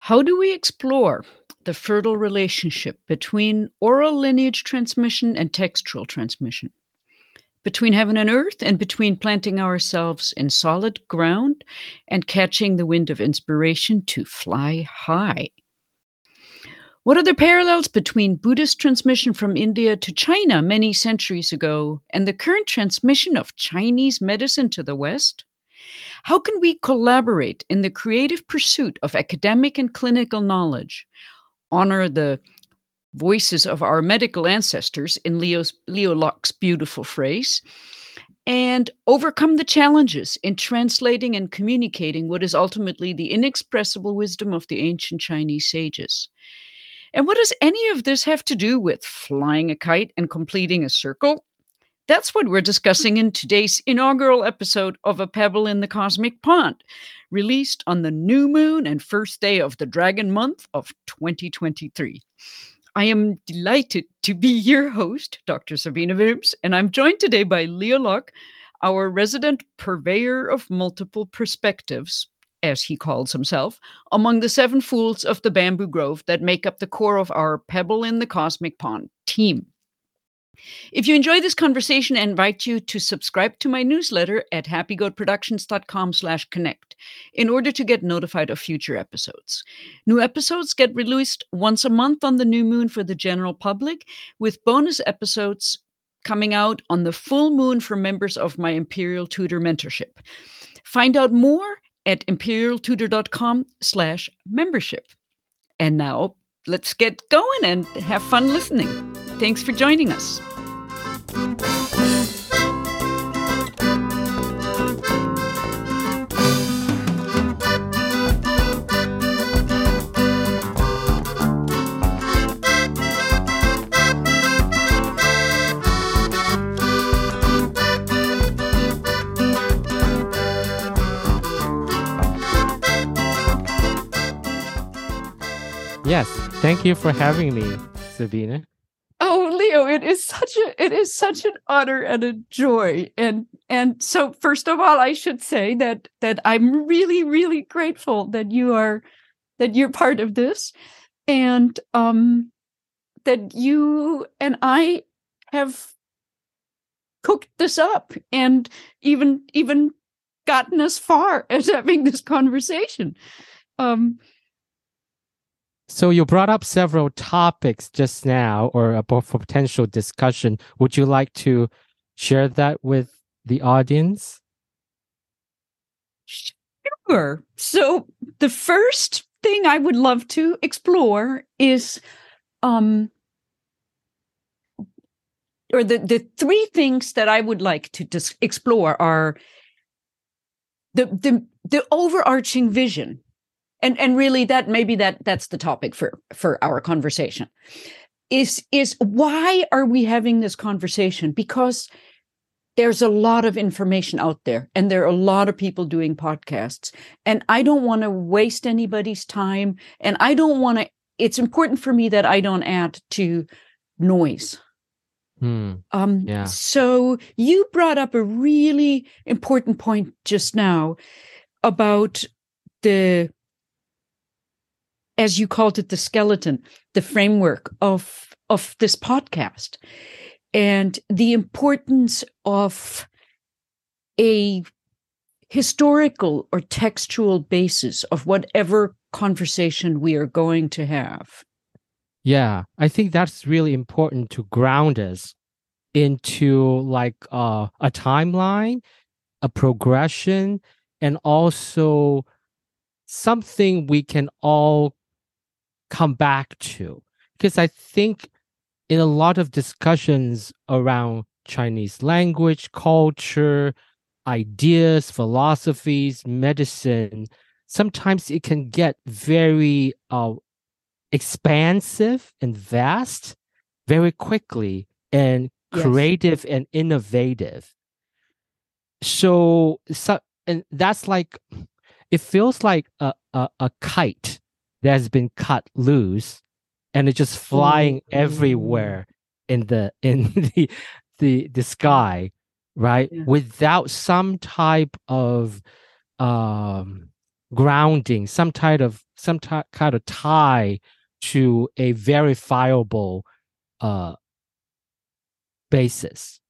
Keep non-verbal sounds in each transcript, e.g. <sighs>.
How do we explore the fertile relationship between oral lineage transmission and textual transmission? Between heaven and earth, and between planting ourselves in solid ground and catching the wind of inspiration to fly high? What are the parallels between Buddhist transmission from India to China many centuries ago and the current transmission of Chinese medicine to the West? How can we collaborate in the creative pursuit of academic and clinical knowledge, honor the voices of our medical ancestors in Leo's, Leo Lok's beautiful phrase, and overcome the challenges in translating and communicating what is ultimately the inexpressible wisdom of the ancient Chinese sages? And what does any of this have to do with flying a kite and completing a circle? That's what we're discussing in today's inaugural episode of A Pebble in the Cosmic Pond, released on the new moon and first day of the dragon month of 2023. I am delighted to be your host, Dr. Sabine Wilms, and I'm joined today by Leo Lok, our resident purveyor of multiple perspectives, as he calls himself, among the seven fools of the bamboo grove that make up the core of our Pebble in the Cosmic Pond team. If you enjoy this conversation, I invite you to subscribe to my newsletter at happygoatproductions.com slash connect in order to get notified of future episodes. New episodes get released once a month on the new moon for the general public, with bonus episodes coming out on the full moon for members of my Imperial Tutor mentorship. Find out more at imperialtutor.com slash membership. And now let's get going and have fun listening. Thanks for joining us. Yes, thank you for having me, Sabine. It is such a it is such an honor and a joy. And and so first of all, I should say that that I'm really, really grateful that you are that you're part of this and um that you and I have cooked this up and even even gotten as far as having this conversation. Um so you brought up several topics just now or for potential discussion. Would you like to share that with the audience? Sure. So the first thing I would love to explore is um or the the three things that I would like to dis- explore are the the the overarching vision and and really that maybe that that's the topic for for our conversation is is why are we having this conversation? Because there's a lot of information out there and there are a lot of people doing podcasts and i don't want to waste anybody's time and i don't want to it's important for me that i don't add to noise. Hmm. um yeah. so you brought up a really important point just now about the as you called it, the skeleton, the framework of of this podcast, and the importance of a historical or textual basis of whatever conversation we are going to have. Yeah, I think that's really important to ground us into like uh, a timeline, a progression, and also something we can all come back to because I think in a lot of discussions around Chinese language, culture, ideas, philosophies, medicine, sometimes it can get very uh, expansive and vast very quickly and yes. creative and innovative. So, so and that's like it feels like a, a, a kite that has been cut loose and it's just flying mm-hmm. everywhere in the <laughs> in the the the sky right yeah. without some type of um grounding, some type of some kind of tie to a verifiable uh, basis.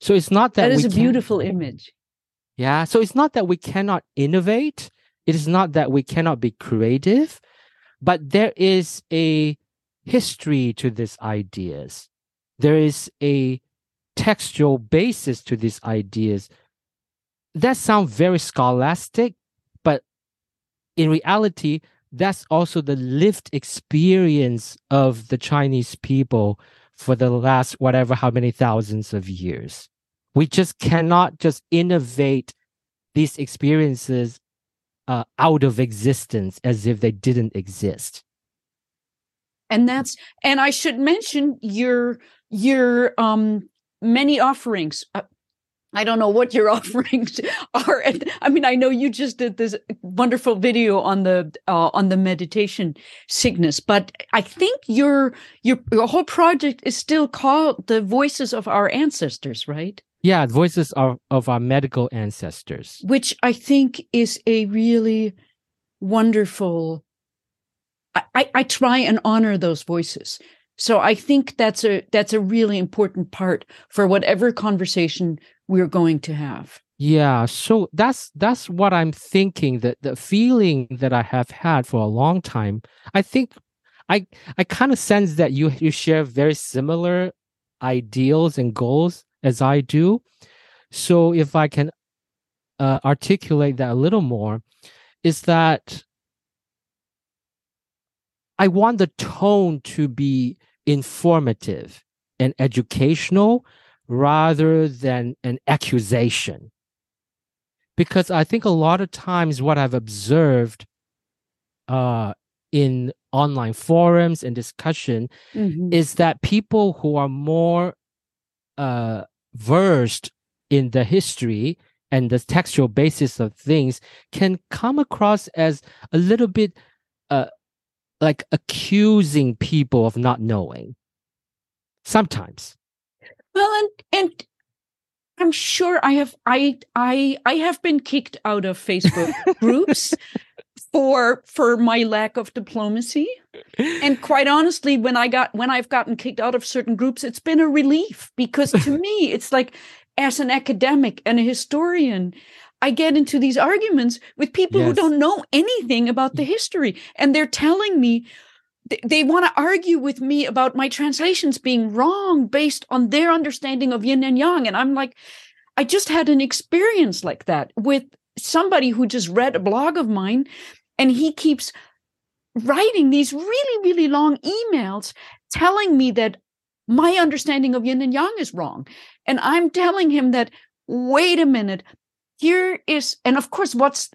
So it's not that that is a beautiful image. Yeah. So it's not that we cannot innovate. It is not that we cannot be creative, but there is a history to these ideas. There is a textual basis to these ideas. That sounds very scholastic, but in reality, that's also the lived experience of the Chinese people for the last whatever how many thousands of years. We just cannot just innovate these experiences uh, out of existence as if they didn't exist. and that's and i should mention your your um many offerings. Uh, i don't know what your <laughs> offerings are. And i mean i know you just did this wonderful video on the uh, on the meditation sickness but i think your your your whole project is still called the voices of our ancestors right Yeah, voices of, of our medical ancestors. which i think is a really wonderful I, I, I try and honor those voices so i think that's a that's a really important part for whatever conversation we're going to have Yeah, so that's that's what I'm thinking. That the feeling that I have had for a long time. I think I I kind of sense that you you share very similar ideals and goals as I do. So if I can uh, articulate that a little more, is that I want the tone to be informative and educational rather than an accusation because I think a lot of times what I've observed uh, in online forums and discussion is that people who are more uh, versed in the history and the textual basis of things can come across as a little bit uh, like accusing people of not knowing. Sometimes. well and and i'm sure i have i i i have been kicked out of facebook <laughs> groups for for my lack of diplomacy. And <laughs> quite honestly when i got when i've gotten kicked out of certain groups it's been a relief because to <laughs> me it's like as an academic and a historian i get into these arguments with people who don't know anything about the mm. history. And they're telling me th- they want to argue with me about my translations being wrong based on their understanding of yin and yang. And i'm like i just had an experience like that with somebody who just read a blog of mine and he keeps writing these really really long emails telling me that my understanding of yin and yang is wrong. And i'm telling him that wait a minute. Here is and of course what's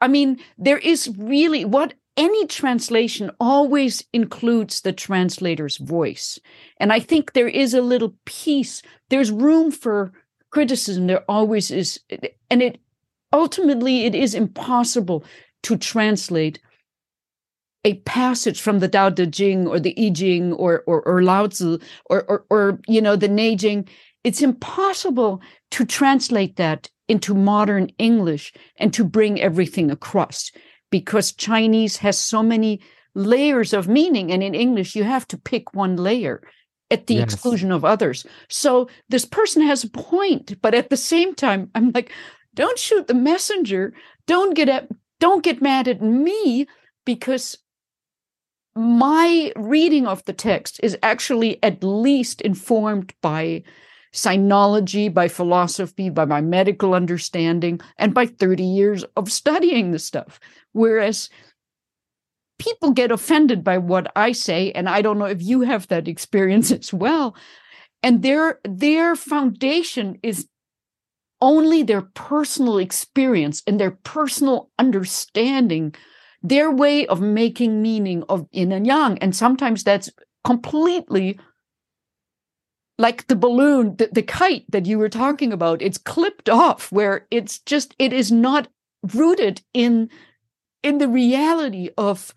i mean there is really what any translation always includes the translator's voice. And i think there is a little piece there's room for criticism there always is and it ultimately it is impossible to translate a passage from the Tao Te Ching or the I Ching or or, or Lao Tzu or, or or you know the Neijing. It's impossible to translate that into modern English and to bring everything across because Chinese has so many layers of meaning, and in English you have to pick one layer at the Yes. exclusion of others. So this person has a point, but at the same time, I'm like, don't shoot the messenger. Don't get at, don't get mad at me because my reading of the text is actually at least informed by sinology, by philosophy, by my medical understanding, and by 30 years of studying the stuff. Whereas people get offended by what I say, and I don't know if you have that experience <laughs> as well. And their their foundation is only their personal experience and their personal understanding their way of making meaning of yin and yang. And sometimes that's completely like the balloon, the, the kite that you were talking about. It's clipped off where it's just, it is not rooted in in the reality of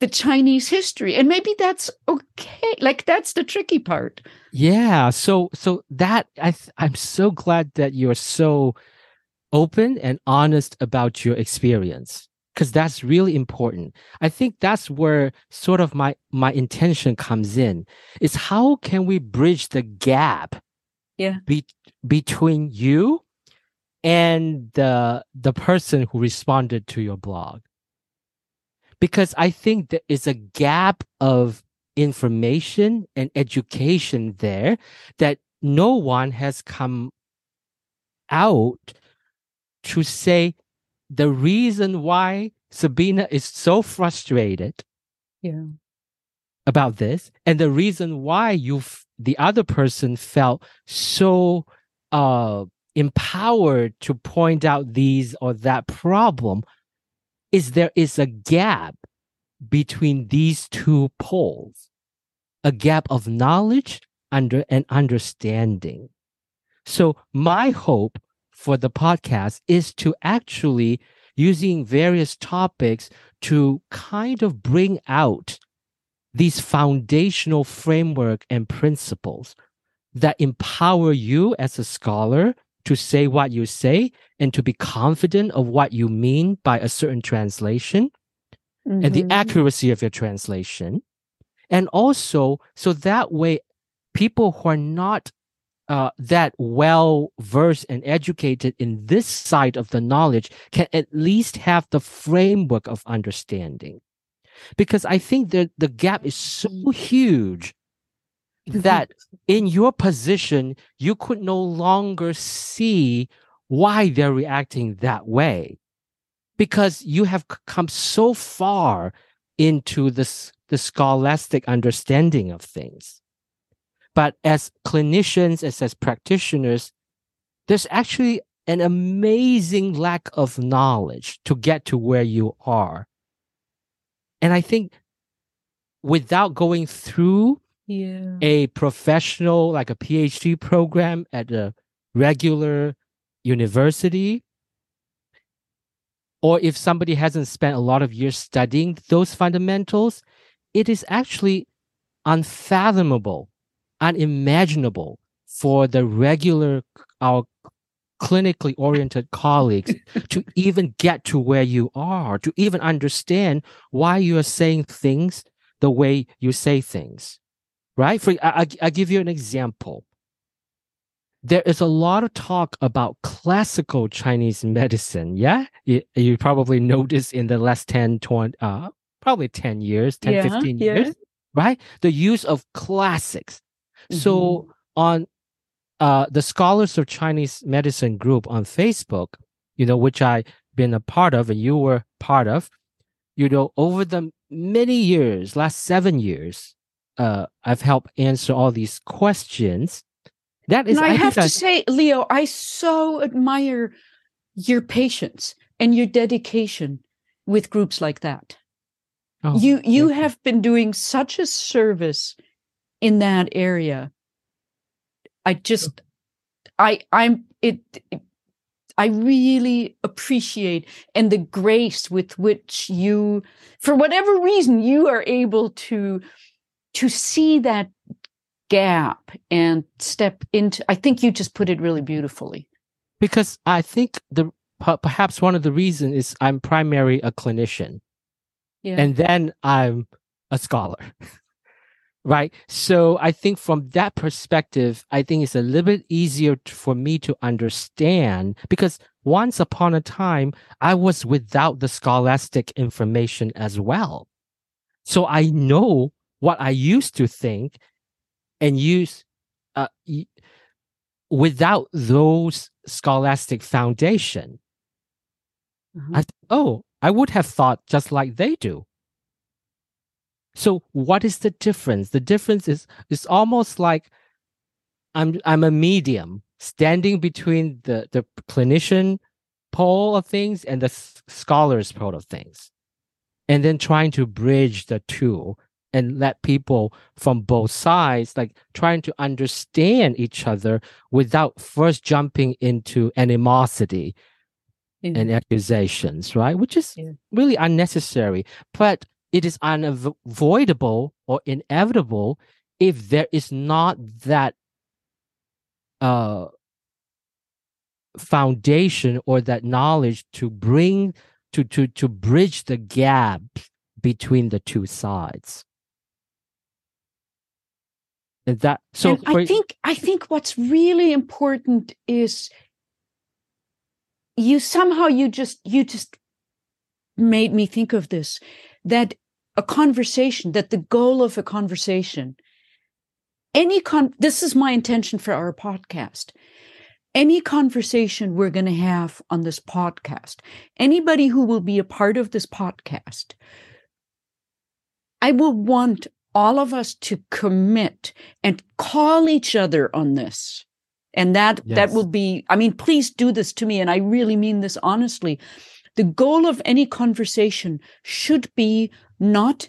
the Chinese history. And maybe that's okay. Like that's the tricky part. Yeah. So so that I th- I'm so glad that you're so open and honest about your experience because that's really important i think that's where sort of my my intention comes in is how can we bridge the gap Yeah. be, between you and the the person who responded to your blog because i think there is a gap of information and education there that no one has come out to say the reason why Sabina is so frustrated Yeah. about this and the reason why you the other person felt so uh empowered to point out these or that problem is there is a gap between these two poles a gap of knowledge under and understanding. So my hope for the podcast is to actually using various topics to kind of bring out these foundational framework and principles that empower you as a scholar to say what you say and to be confident of what you mean by a certain translation and the Mhm. accuracy of your translation. And also, so that way, people who are not uh, that well versed and educated in this side of the knowledge can at least have the framework of understanding. Because I think that the gap is so huge Mm-hmm. that in your position, you could no longer see why they're reacting that way. Because you have come so far into this the scholastic understanding of things. But as clinicians as as practitioners there's actually an amazing lack of knowledge to get to where you are. And i think without going through yeah. a professional like a phd program at a regular university or if somebody hasn't spent a lot of years studying those fundamentals it is actually unfathomable unimaginable for the regular our clinically oriented colleagues <laughs> to even get to where you are to even understand why you are saying things the way you say things right? For I, I, give you an example. There is a lot of talk about classical chinese medicine yeah? You, you probably noticed in the last 10 20 uh probably 10 years 10 Yeah, 15 yeah. years right? The use of classics. Mm-hmm. so on uh, the Scholars of Chinese Medicine group on Facebook, you know, which I've been a part of and you were part of, you know, over the many years, last seven years, uh, I've helped answer all these questions. That is, and I, think have to say, Leo, I so admire your patience and your dedication with groups like that. Oh, you you have been doing such a service in that area. I just I I'm it I really appreciate and the grace with which you for whatever reason you are able to to see that gap and step into I think you just put it really beautifully. because I think the perhaps one of the reasons is I'm primarily a clinician. Yeah. and then I'm a scholar. <laughs> right. So I think from that perspective, I think it's a little bit easier for me to understand because once upon a time, I was without the scholastic information as well. So I know what I used to think and use uh, without those scholastic foundation. Mhm. I oh, I would have thought just like they do. So what is the difference? The difference is it's almost like I'm I'm a medium standing between the the clinician pole of things and the scholar's pole of things. And then trying to bridge the two and let people from both sides like trying to understand each other without first jumping into animosity Yeah. and accusations, right? Which is Yeah. really unnecessary. But it is unavoidable or inevitable if there is not that uh foundation or that knowledge to bring to to to bridge the gap between the two sides that so and I think I think what's really important is you somehow you just you just made me think of this that a conversation that the goal of a conversation any con this is my intention for our podcast. Any conversation we're going to have on this podcast anybody who will be a part of this podcast i will want all of us to commit and call each other on this. And that yes. that will be i mean please do this to me and i really mean this honestly. The goal of any conversation should be not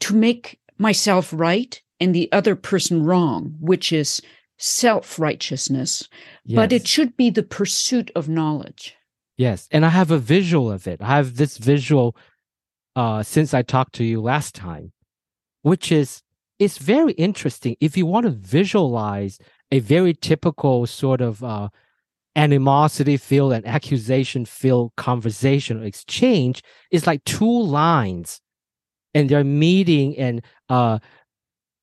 to make myself right and the other person wrong which is self-righteousness yes. but it should be the pursuit of knowledge. Yes and i have a visual of it. I have this visual uh since i talked to you last time which is it's very interesting. If you want to visualize a very typical sort of uh, animosity filled and accusation filled conversation or exchange is like two lines and they're meeting and uh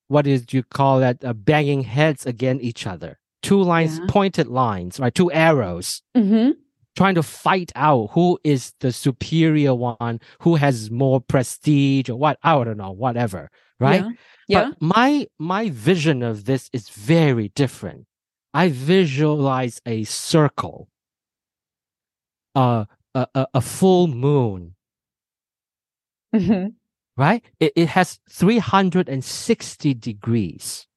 what is you call that uh, banging heads against each other. Two lines yeah. pointed lines right? Two arrows. Mm-hmm. trying to fight out who is the superior one who has more prestige or what i don't know whatever right yeah. yeah. But my my vision of this is very different I visualize a circle, uh, a, a, a full moon. Mm-hmm. Right? It, it has 360 degrees.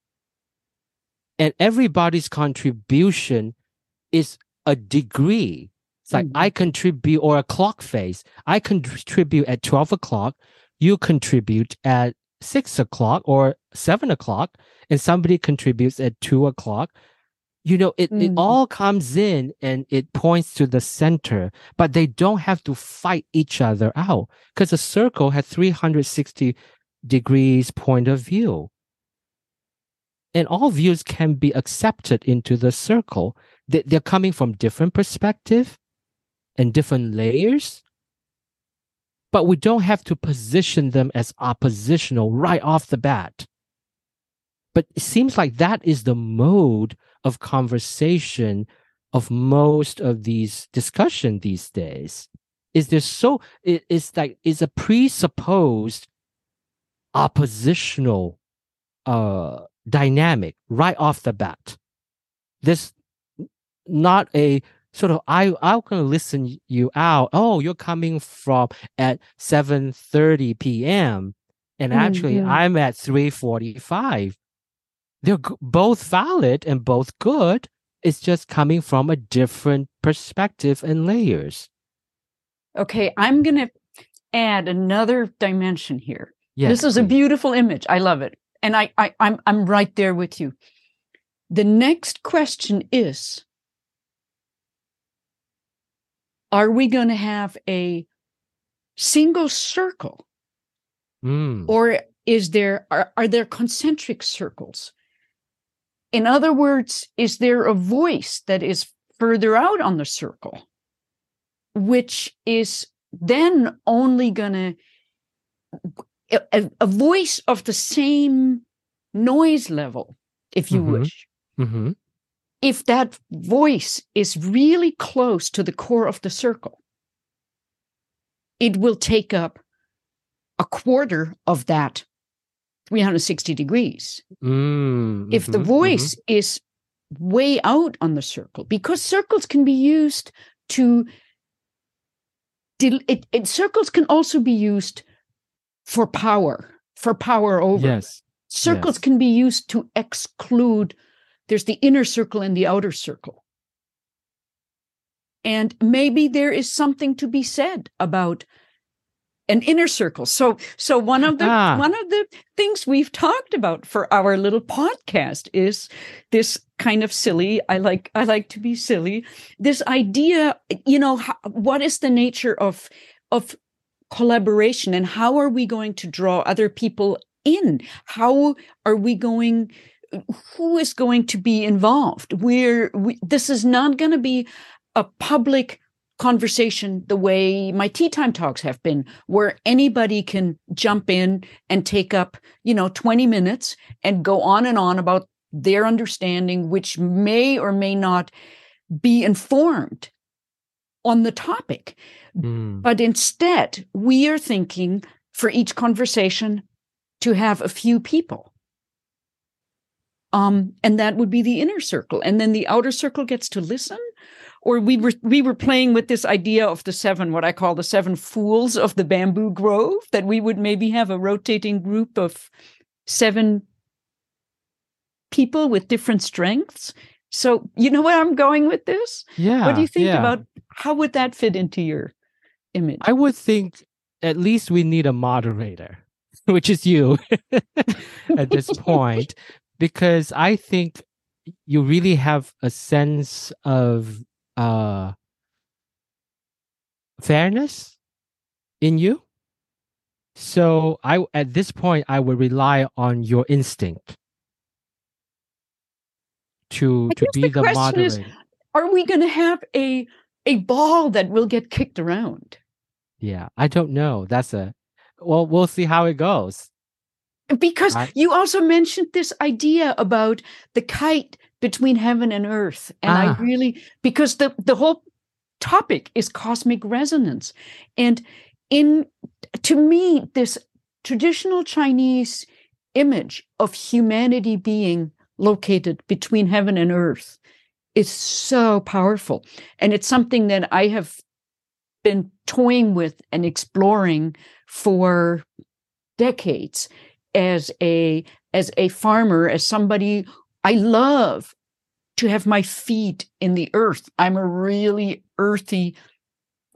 And everybody's contribution is a degree. It's like mm-hmm. I contribute, or a clock face. I contribute at 12 o'clock. You contribute at six o'clock or seven o'clock, and somebody contributes at two o'clock you know it, mm. it all comes in and it points to the center but they don't have to fight each other out because a circle has 360 degrees point of view. And all views can be accepted into the circle. They, they're coming from different perspective and different layers but we don't have to position them as oppositional right off the bat. But it seems like that is the mode of conversation of most of these discussion these days. Is there so it, it's like it's a presupposed oppositional uh dynamic right off the bat? This not a sort of i i'm gonna listen you out oh you're coming from at 7 30 p.m and actually mm-hmm. i'm at 345 they're both valid and both good. It's just coming from a different perspective and layers. Okay, I'm going to add another dimension here. Yes, this is please. a beautiful image. I love it. And I, I I'm I'm right there with you. The next question is Are we going to have a single circle? Mm. Or is there are, are there concentric circles? In other words, is there a voice that is further out on the circle, which is then only going to, a, a, voice of the same noise level, if you mm-hmm. wish. Mm-hmm. If that voice is really close to the core of the circle, it will take up a quarter of that 360 degrees. Mm, if the mm-hmm, voice mm-hmm. is way out on the circle, because circles can be used to, it, it, circles can also be used for power, for power over. Yes. Circles yes. can be used to exclude. There's the inner circle and the outer circle. And maybe there is something to be said about an inner circle. So so one of the ah. one of the things we've talked about for our little podcast is this kind of silly I like I like to be silly. This idea, you know, how, what is the nature of of collaboration and how are we going to draw other people in? How are we going who is going to be involved? We're we, this is not going to be a public conversation the way my tea time talks have been where anybody can jump in and take up you know 20 minutes and go on and on about their understanding which may or may not be informed on the topic Mm. but instead we are thinking for each conversation to have a few people um and that would be the inner circle. And then the outer circle gets to listen. Or we were we were playing with this idea of the seven what i call the seven fools of the bamboo grove that we would maybe have a rotating group of seven people with different strengths. So you know where i'm going with this? Yeah. what do you think yeah. about how would that fit into your image? I would think at least we need a moderator, <laughs> which is you <laughs> at this <laughs> point, because I think you really have a sense of uh, fairness in you. So I at this point I would rely on your instinct to I to be the the, question is- moderator. are we going to have a a ball that will get kicked around yeah, I don't know. That's a well, we'll see how it goes. Because I- you also mentioned this idea about the kite between heaven and earth and Ah. i really because the the whole topic is cosmic resonance. And in to me this traditional chinese image of humanity being located between heaven and earth is so powerful. And it's something that i have been toying with and exploring for decades as a as a farmer as somebody i love to have my feet in the earth. I'm a really earthy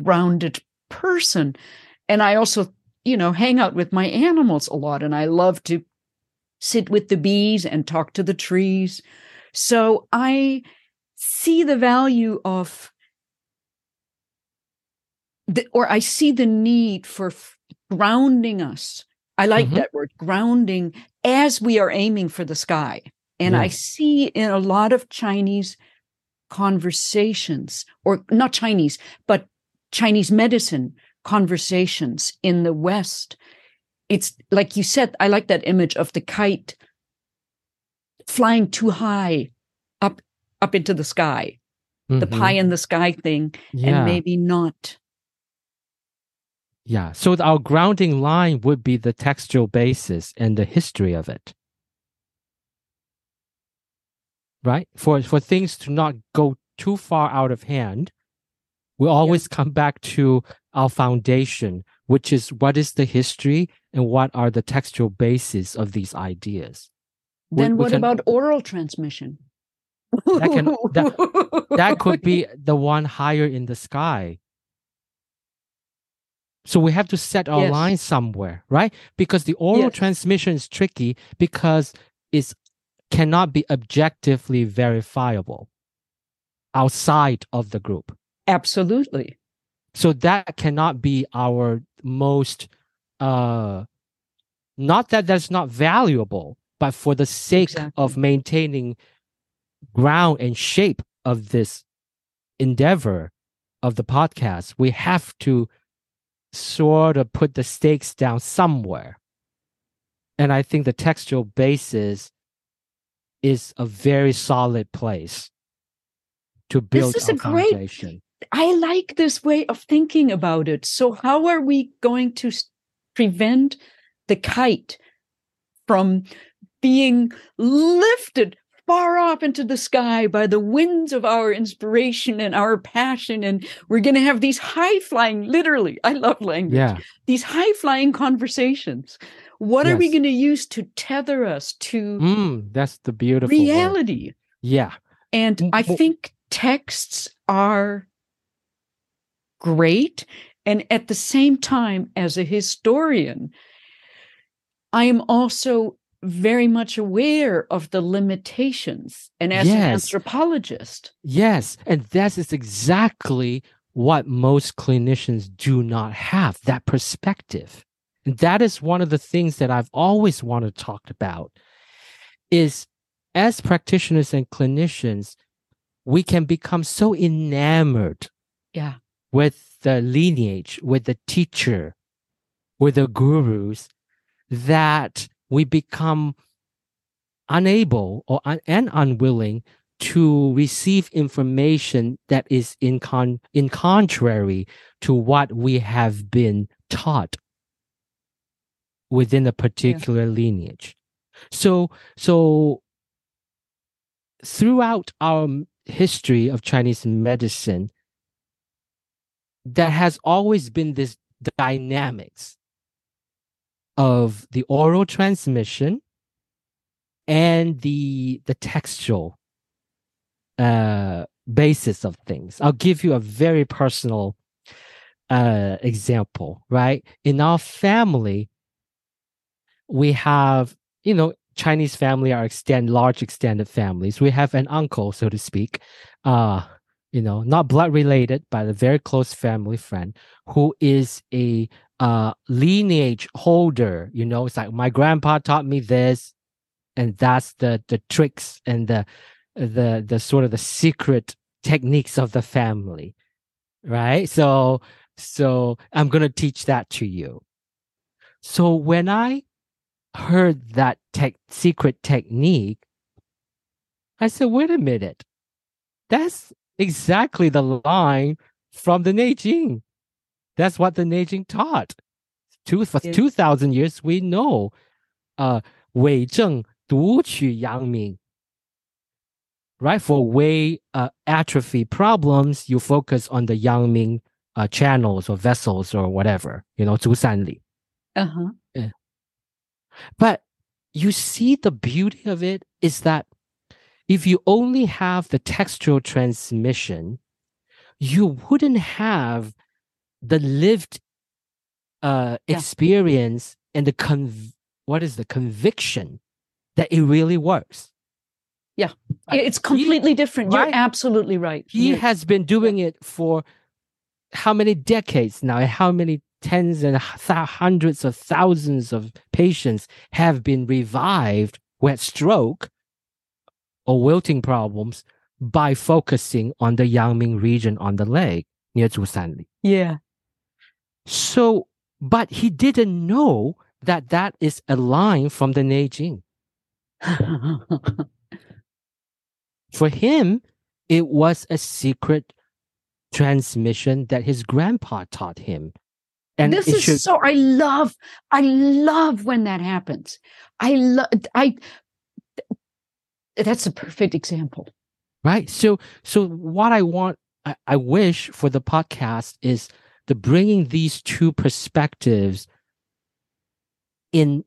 grounded person. And i also you know hang out with my animals a lot and i love to sit with the bees and talk to the trees. So i see the value of the, or i see the need for grounding us i like Mhm. that word grounding as we are aiming for the sky and i see in a lot of chinese conversations or not chinese but chinese medicine conversations in the west it's like you said i like that image of the kite flying too high up up into the sky the Mhm. pie in the sky thing yeah. and maybe not Yeah. So our grounding line would be the textual basis and the history of it. Right? For for things to not go too far out of hand, we always come back to our foundation, which is what is the history and what are the textual basis of these ideas. Then we what can- about oral transmission That can- that <laughs> could be the one higher in the sky. So we have to set our Yes. line somewhere, right? Because the oral Yes. transmission is tricky because it cannot be objectively verifiable outside of the group. absolutely So that cannot be our most uh not that that's not valuable, but for the sake of maintaining ground and shape of this endeavor of the podcast, we have to sort of put the stakes down somewhere. And I think the textual basis is a very solid place to build this is a great- i like this way of thinking about it so how are we going to prevent the kite from being lifted far off into the sky by the winds of our inspiration and our passion and we're going to have these high flying literally i love language Yeah. these high flying conversations what are we going to use to tether us to Mm, that's the beautiful word. reality Yeah. and i think texts are great and at the same time as a historian i am also very much aware of the limitations and as an anthropologist Yes. And that is exactly what most clinicians do not have that perspective. And that is one of the things that I've always wanted to talk about is as practitioners and clinicians, we can become so enamored Yeah. with the lineage, with the teacher, with the gurus, that we become unable or un- and unwilling to receive information that is in con- in contrary to what we have been taught within a particular lineage. So so throughout our um, history of Chinese medicine, there has always been this dynamics of the oral transmission and the the textual uh basis of things. I'll give you a very personal uh example, right? In our family, we have, you know, Chinese family are extend large extended families. We have an uncle, so to speak, uh, you know, not blood related, but a very close family friend who is a uh lineage holder. You know, it's like my grandpa taught me this, and that's the the tricks and the the the sort of the secret techniques of the family. Right. So so I'm gonna teach that to you. So when I heard that tech secret technique, I said, wait a minute. That's exactly the line from the Neijing. That's what the Neijing taught. Two, for 2,000 years, we know. Uh, Ming. Right? For Wei uh, atrophy problems, you focus on the yang ming uh, channels or vessels or whatever, you know, 足三里. Uh-huh. Yeah. But you see the beauty of it is that if you only have the textual transmission, you wouldn't have the lived uh, Yeah. experience and the conv- what is the conviction that it really works. Yeah. It's he- completely different. You're absolutely right. he You're- has been doing it for how many decades now and how many tens and th- hundreds of thousands of patients have been revived had stroke or wilting problems by focusing on the Yangming region on the leg near Zhusanli. yeah. So, but he didn't know that that is a line from the Neijing. <laughs> For him, it was a secret transmission that his grandpa taught him. And this is should, so I love I love when that happens. I love I that's a perfect example. right? So, so what I want, I, I wish for the podcast is the bringing these two perspectives in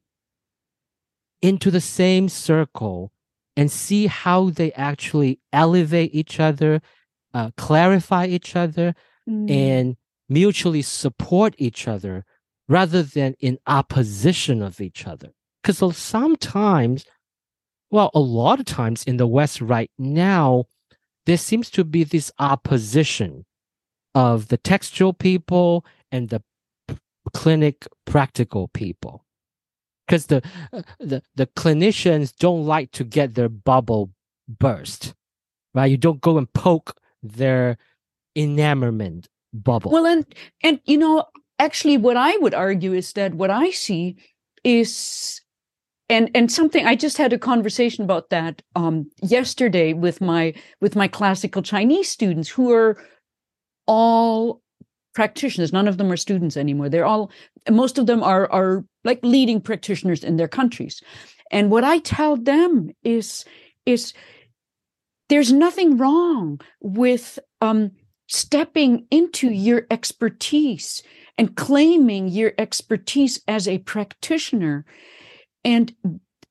into the same circle and see how they actually elevate each other, uh, clarify each other, Mm. and mutually support each other rather than in opposition of each other. Because sometimes, well, a lot of times in the West right now, there seems to be this opposition of the textual people and the clinic practical people. Because the, uh, the the clinicians don't like to get their bubble burst, right? You don't go and poke their enamorment bubble. Well, and and you know, actually, what I would argue is that what I see is, and and something I just had a conversation about that um, yesterday with my with my classical Chinese students who are all practitioners. None of them are students anymore. They're all most of them are are like leading practitioners in their countries, and what I tell them is is there's nothing wrong with um, stepping into your expertise and claiming your expertise as a practitioner. And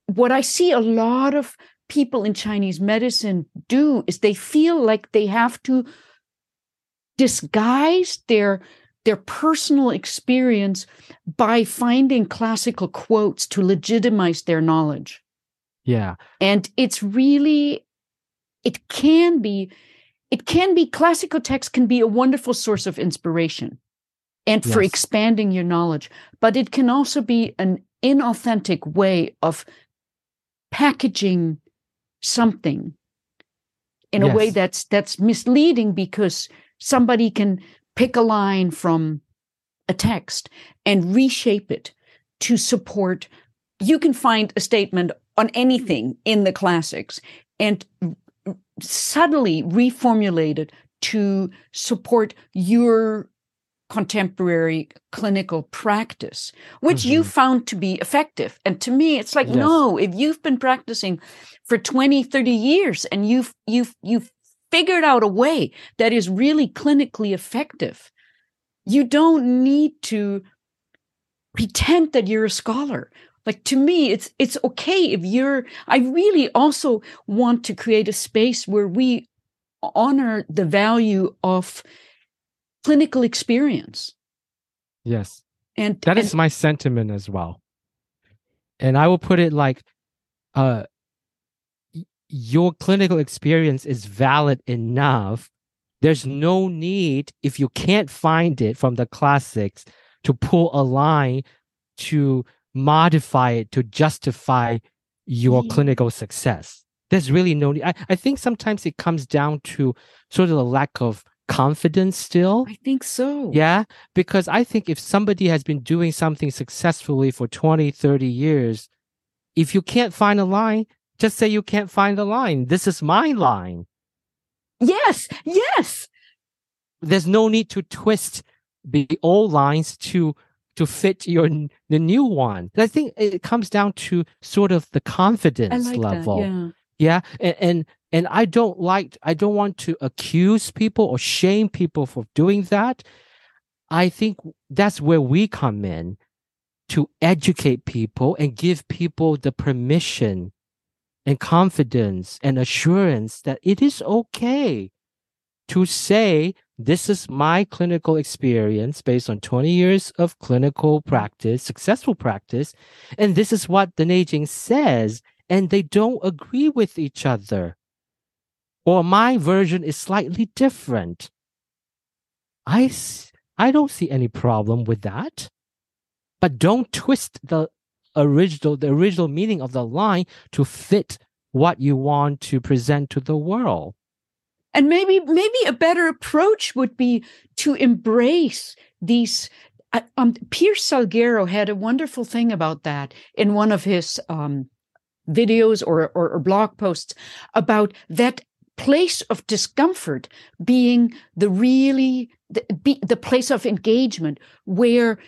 what I see a lot of people in Chinese medicine do is they feel like they have to disguise their their personal experience by finding classical quotes to legitimize their knowledge yeah. and it's really it can be it can be classical text can be a wonderful source of inspiration and for Yes. expanding your knowledge but it can also be an inauthentic way of packaging something in a way that's that's misleading because somebody can pick a line from a text and reshape it to support you can find a statement on anything in the classics and subtly reformulate it to support your contemporary clinical practice which you Mhm. found to be effective and to me it's like Yes. no if you've been practicing for 20 30 years and you've you've you've figured out a way that is really clinically effective you don't need to pretend that you're a scholar like to me it's it's okay if you're i really also want to create a space where we honor the value of clinical experience Yes. and That and- is my sentiment as well. And I will put it like uh your clinical experience is valid enough. There's no need if you can't find it from the classics to pull a line to modify it to justify your Yeah. clinical success. There's really no need. I, I think sometimes it comes down to sort of a lack of confidence still. i think so Yeah, because I think if somebody has been doing something successfully for 20, 30 years, if you can't find a line, just say you can't find the line. This is my line. yes yes There's no need to twist the old lines to to fit your the new one. I think it comes down to sort of the confidence like level. that yeah Yeah, and, and and I don't like I don't want to accuse people or shame people for doing that. I think that's where we come in to educate people and give people the permission and confidence and assurance that it is okay to say this is my clinical experience based on 20 years of clinical practice, successful practice, and this is what the Neijing says and they don't agree with each other. Or my version is slightly different. I, I don't see any problem with that. But don't twist the original the original meaning of the line to fit what you want to present to the world. and maybe maybe a better approach would be to embrace these uh, um, Pierce Salguero had a wonderful thing about that in one of his um, videos or, or or blog posts about that place of discomfort being the really the, be, the place of engagement where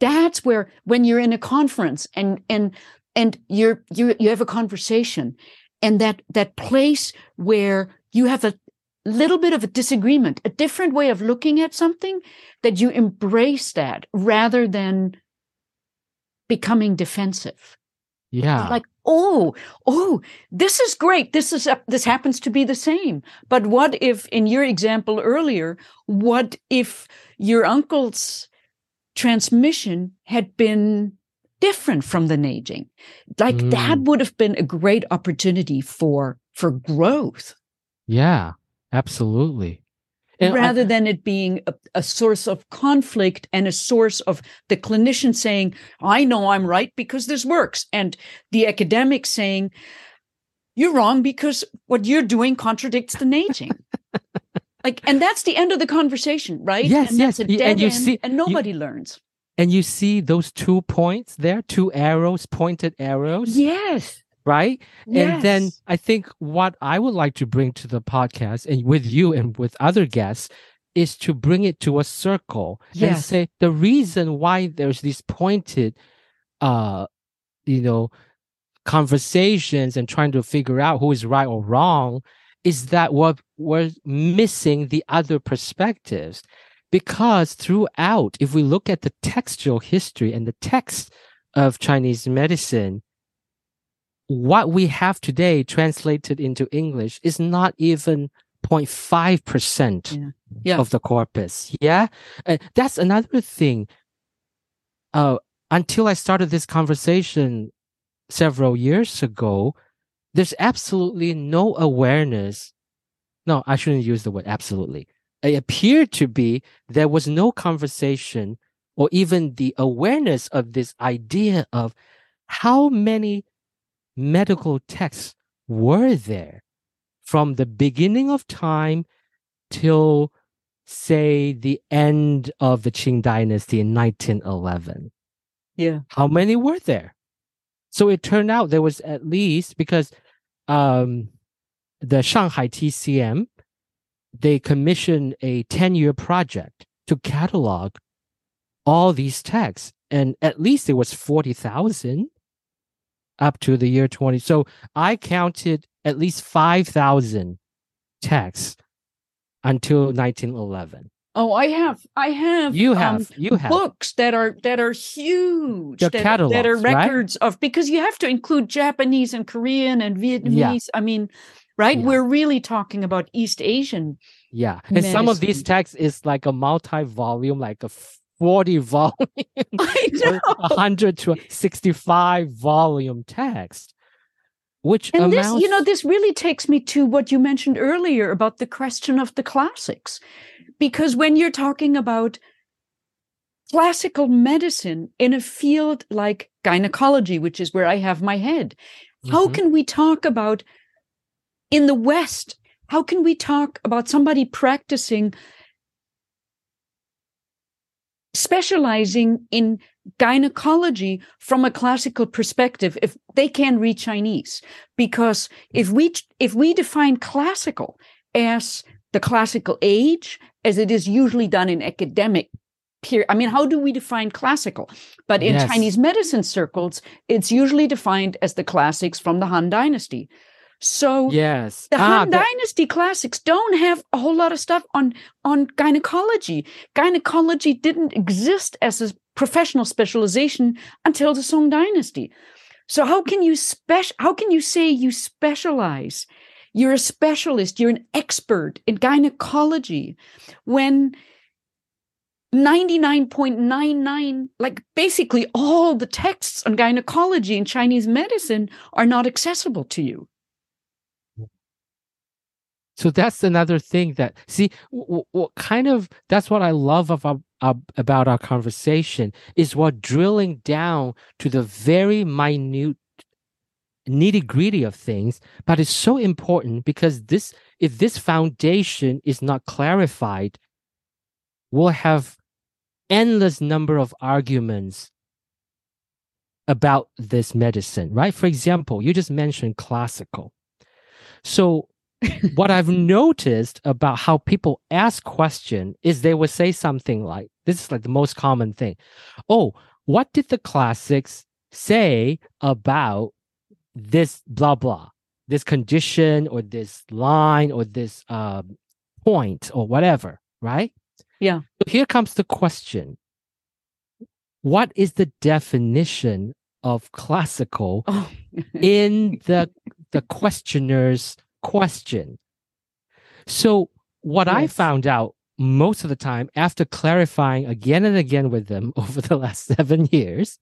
that's where when you're in a conference and and and you're you you have a conversation and that that place where you have a little bit of a disagreement a different way of looking at something that you embrace that rather than becoming defensive. Yeah. like oh oh this is great. This is this happens to be the same. But what if in your example earlier what if your uncle's transmission had been different from the Neijing like that Mm. would have been a great opportunity for for growth yeah, absolutely. And I- rather than it being a, a source of conflict and a source of the clinician saying, I know I'm right because this works, and the academic saying, You're wrong because what you're doing contradicts the Neijing. <laughs> like, and that's the end of the conversation, right? Yes, and that's yes, and you end, see- and you- nobody learns. and you see those two points there, two arrows, pointed arrows, Yes. right? yes. And then. I think what I would like to bring to the podcast and with you and with other guests is to bring it to a circle and say the reason why there's these pointed uh you know conversations and trying to figure out who is right or wrong is that what we're missing the other perspectives because throughout if we look at the textual history and the text of chinese medicine what we have today translated into English is not even 0.5% Yeah. Yeah. of the corpus. Yeah. Uh, that's another thing. Uh, until I started this conversation several years ago, there's absolutely no awareness. No, I shouldn't use the word absolutely. It appeared to be there was no conversation or even the awareness of this idea of how many medical texts were there from the beginning of time till say the end of the Qing dynasty in 1911. Yeah. How many were there? So it turned out there was at least because um, the Shanghai TCM they commissioned a 10 year project to catalog all these texts. And at least it was 40,000 up to the year 20 so i counted at least 5,000 texts until 1911 Oh, I have, I have. you um, have you have books that are that are huge that, are- that are catalogs, right? records of because you have to include japanese and korean and vietnamese i mean right Yeah. we're really talking about east asian yeah and some of these texts is like a multi-volume like a 40 <laughs> volume i or know 100 to 65 volume text which and this you know this really takes me to what you mentioned earlier about the question of the classics because when you're talking about classical medicine in a field like gynecology which is where i have my head how Mhm. can we talk about in the west how can we talk about somebody practicing specializing in gynecology from a classical perspective if they can read chinese because if we if we define classical as the classical age as it is usually done in academic period i mean how do we define classical but in Yes. chinese medicine circles it's usually defined as the classics from the han dynasty so yes the Ah, Han Dynasty classics don't have a whole lot of stuff on on gynecology. Gynecology didn't exist as a professional specialization until the Song Dynasty. So how can you spec- How can you say you specialize? You're a specialist. You're an expert in gynecology when 99.99 like basically all the texts on gynecology in chinese medicine are not accessible to you So that's another thing that see what, kind of that's what I love of our, about our conversation is what drilling down to the very minute nitty gritty of things, but it's so important because this if this foundation is not clarified, we'll have endless number of arguments about this medicine, right? For example, you just mentioned classical. So <laughs> what I've noticed about how people ask question is they would say something like this is like the most common thing. Oh, what did the classics say about this blah blah, this condition or this line or this um, point or whatever, right? Yeah. So here comes the question. What is the definition of classical oh <laughs> in the the questioner's question. So what I found out most of the time after clarifying again and again with them <laughs> over the last 7 years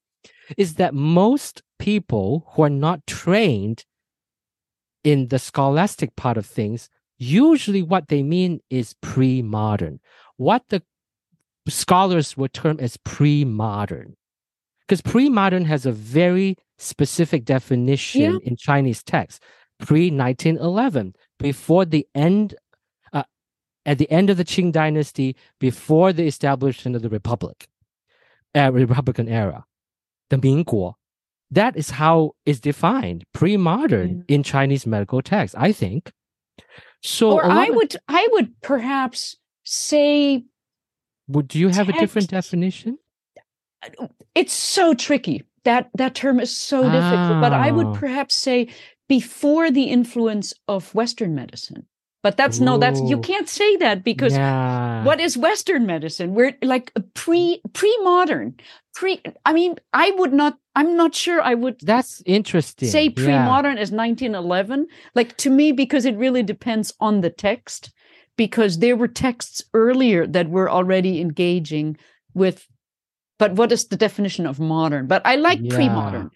is that most people who are not trained in the scholastic part of things usually what they mean is pre-modern. What the scholars would term as pre-modern. Because pre-modern has a very specific definition in Chinese text. Pre 1911, before the end, uh, at the end of the Qing dynasty, before the establishment of the republic, uh, Republican era, the Mingguo. That is how it's defined, pre-modern mm. in Chinese medical text. I think. So, or I of- would I would perhaps say would you have a different definition? it's so tricky. That that term is so difficult. But I would ah. perhaps say before the influence of Western medicine. But that's no, that's you can't say that because yeah. what is Western medicine? We're like pre pre modern pre. I mean, I would not. I'm not sure. I would That's interesting. say pre-modern as 1911 like to me because it really depends on the text because there were texts earlier that were already engaging with but what is the definition of modern but i like Yeah. pre-modern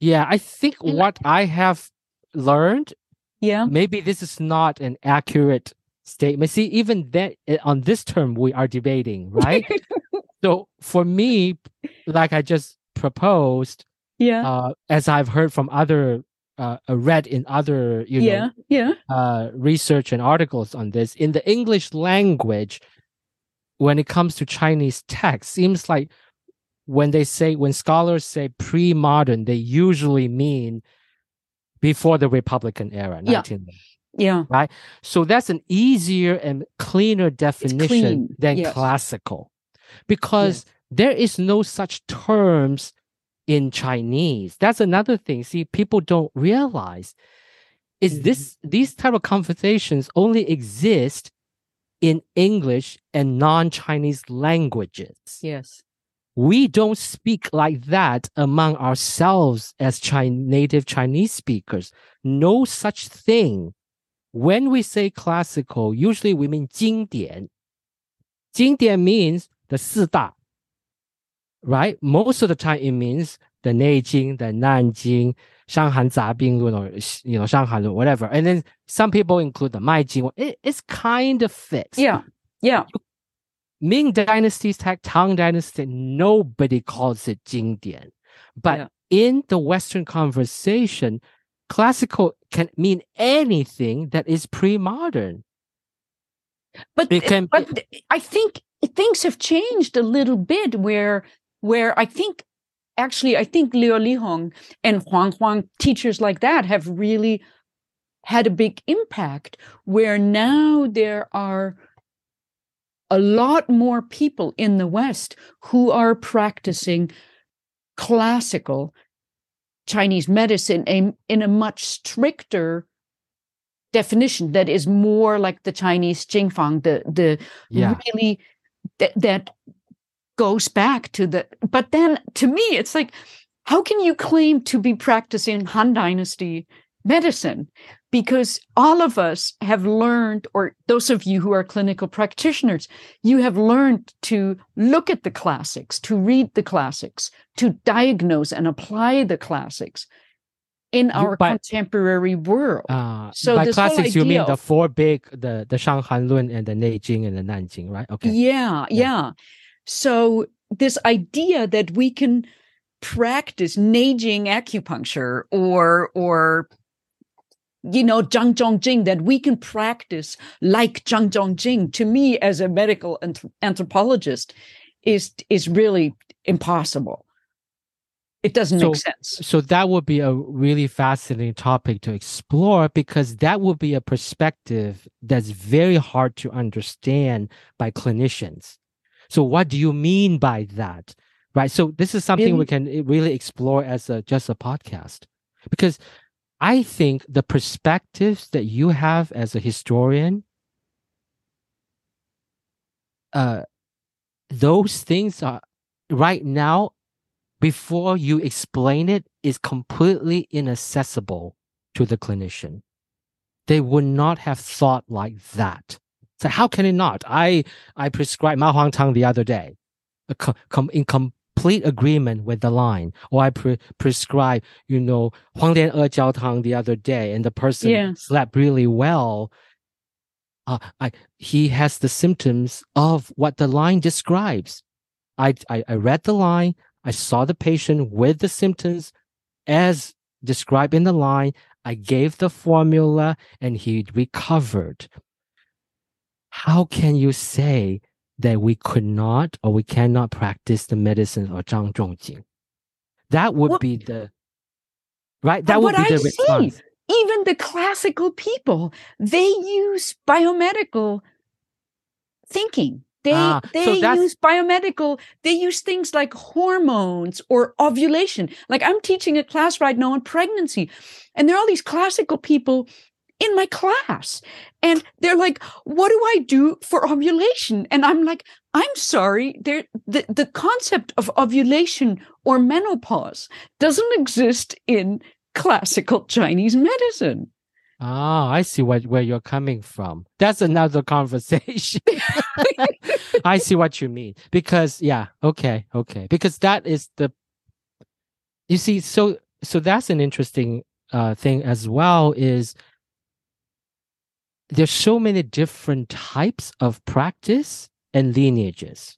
Yeah, I think what I have learned, yeah maybe this is not an accurate statement. See, even that eh, on this term we are debating, right? <laughs> so for me, like I just proposed, yeah uh, as I've heard from other uh, uh, read in other you yeah, know yeah. uh, research and articles on this in the English language. When it comes to Chinese text, seems like when they say when scholars say pre-modern, they usually mean before the Republican era, Yeah. 19 Yeah. Right. So that's an easier and cleaner definition clean, than yes. classical because there is no such terms in Chinese. That's another thing. See, people don't realize is Mm-hmm. this these type of conversations only exist in English and non-Chinese languages. Yes. We don't speak like that among ourselves as Chi- native Chinese speakers. No such thing. When we say classical, usually we mean 经典.经典 means the 四大, right? Most of the time it means the Neijing, the Nanjing, Shanghan Zabing, Lun, or you know, Shanghan, whatever. And then some people include the Maijing. It, it's kind of fixed. Yeah. Yeah. Ming Dynasty, Tang Dynasty, nobody calls it Jingdian. But yeah. in the Western conversation, classical can mean anything that is pre-modern. But, it can, but I think things have changed a little bit where where I think actually I think Liu Lihong and Huang Huang teachers like that have really had a big impact where now there are a lot more people in the West who are practicing classical Chinese medicine in, in a much stricter definition that is more like the Chinese Jingfang, the the Yeah. really that that goes back to the but then to me it's like how can you claim to be practicing Han Dynasty medicine? Because all of us have learned, or those of you who are clinical practitioners, you have learned to look at the classics, to read the classics, to diagnose and apply the classics in our contemporary world. Uh, So by classics, you mean the four big, the the Shanghan Lun and the Neijing and the Nanjing, right? Okay. Yeah, Yeah. yeah. So this idea that we can practice Neijing acupuncture or or you know Zhang Zhongjing that we can practice like Zhang Zhongjing to me as a medical anthrop- anthropologist is is really impossible. It doesn't So- make sense. So that would be a really fascinating topic to explore because that would be a perspective that's very hard to understand by clinicians. So what do you mean by that? Right. So this is something we can eh, really explore as a just a podcast. Because I think the perspectives that you have as a historian uh those things are right now before you explain it is completely inaccessible to the clinician. They would not have thought like that. So how can it not? I I prescribed Ma Huang Tang the other day, com- in complete agreement with the line, or I pre- prescribed, you know, Huang Lian E Jiao Tang the other day, and the person Yeah. slept really well. Uh, I he has the symptoms of what the line describes. I, I I read the line. I saw the patient with the symptoms as described in the line. I gave the formula and he recovered. How can you say that we could not or we cannot practice the medicine of Zhang Zhongjing? That would What- be the right. That would be I the see, response. even the classical people, they use biomedical thinking. They Ah, they that's- use biomedical, they use things like hormones or ovulation. Like I'm teaching a class right now on pregnancy, and there are all these classical people in my class. And they're like, what do I do for ovulation? And I'm like, I'm sorry, there the, the concept of ovulation or menopause doesn't exist in classical Chinese medicine. Ah, I see what where you're coming from. That's another <laughs> conversation. I see what you mean. Because yeah, okay, okay. Because that is the you see, so so that's an interesting uh thing as well is there's so many different types of practice and lineages.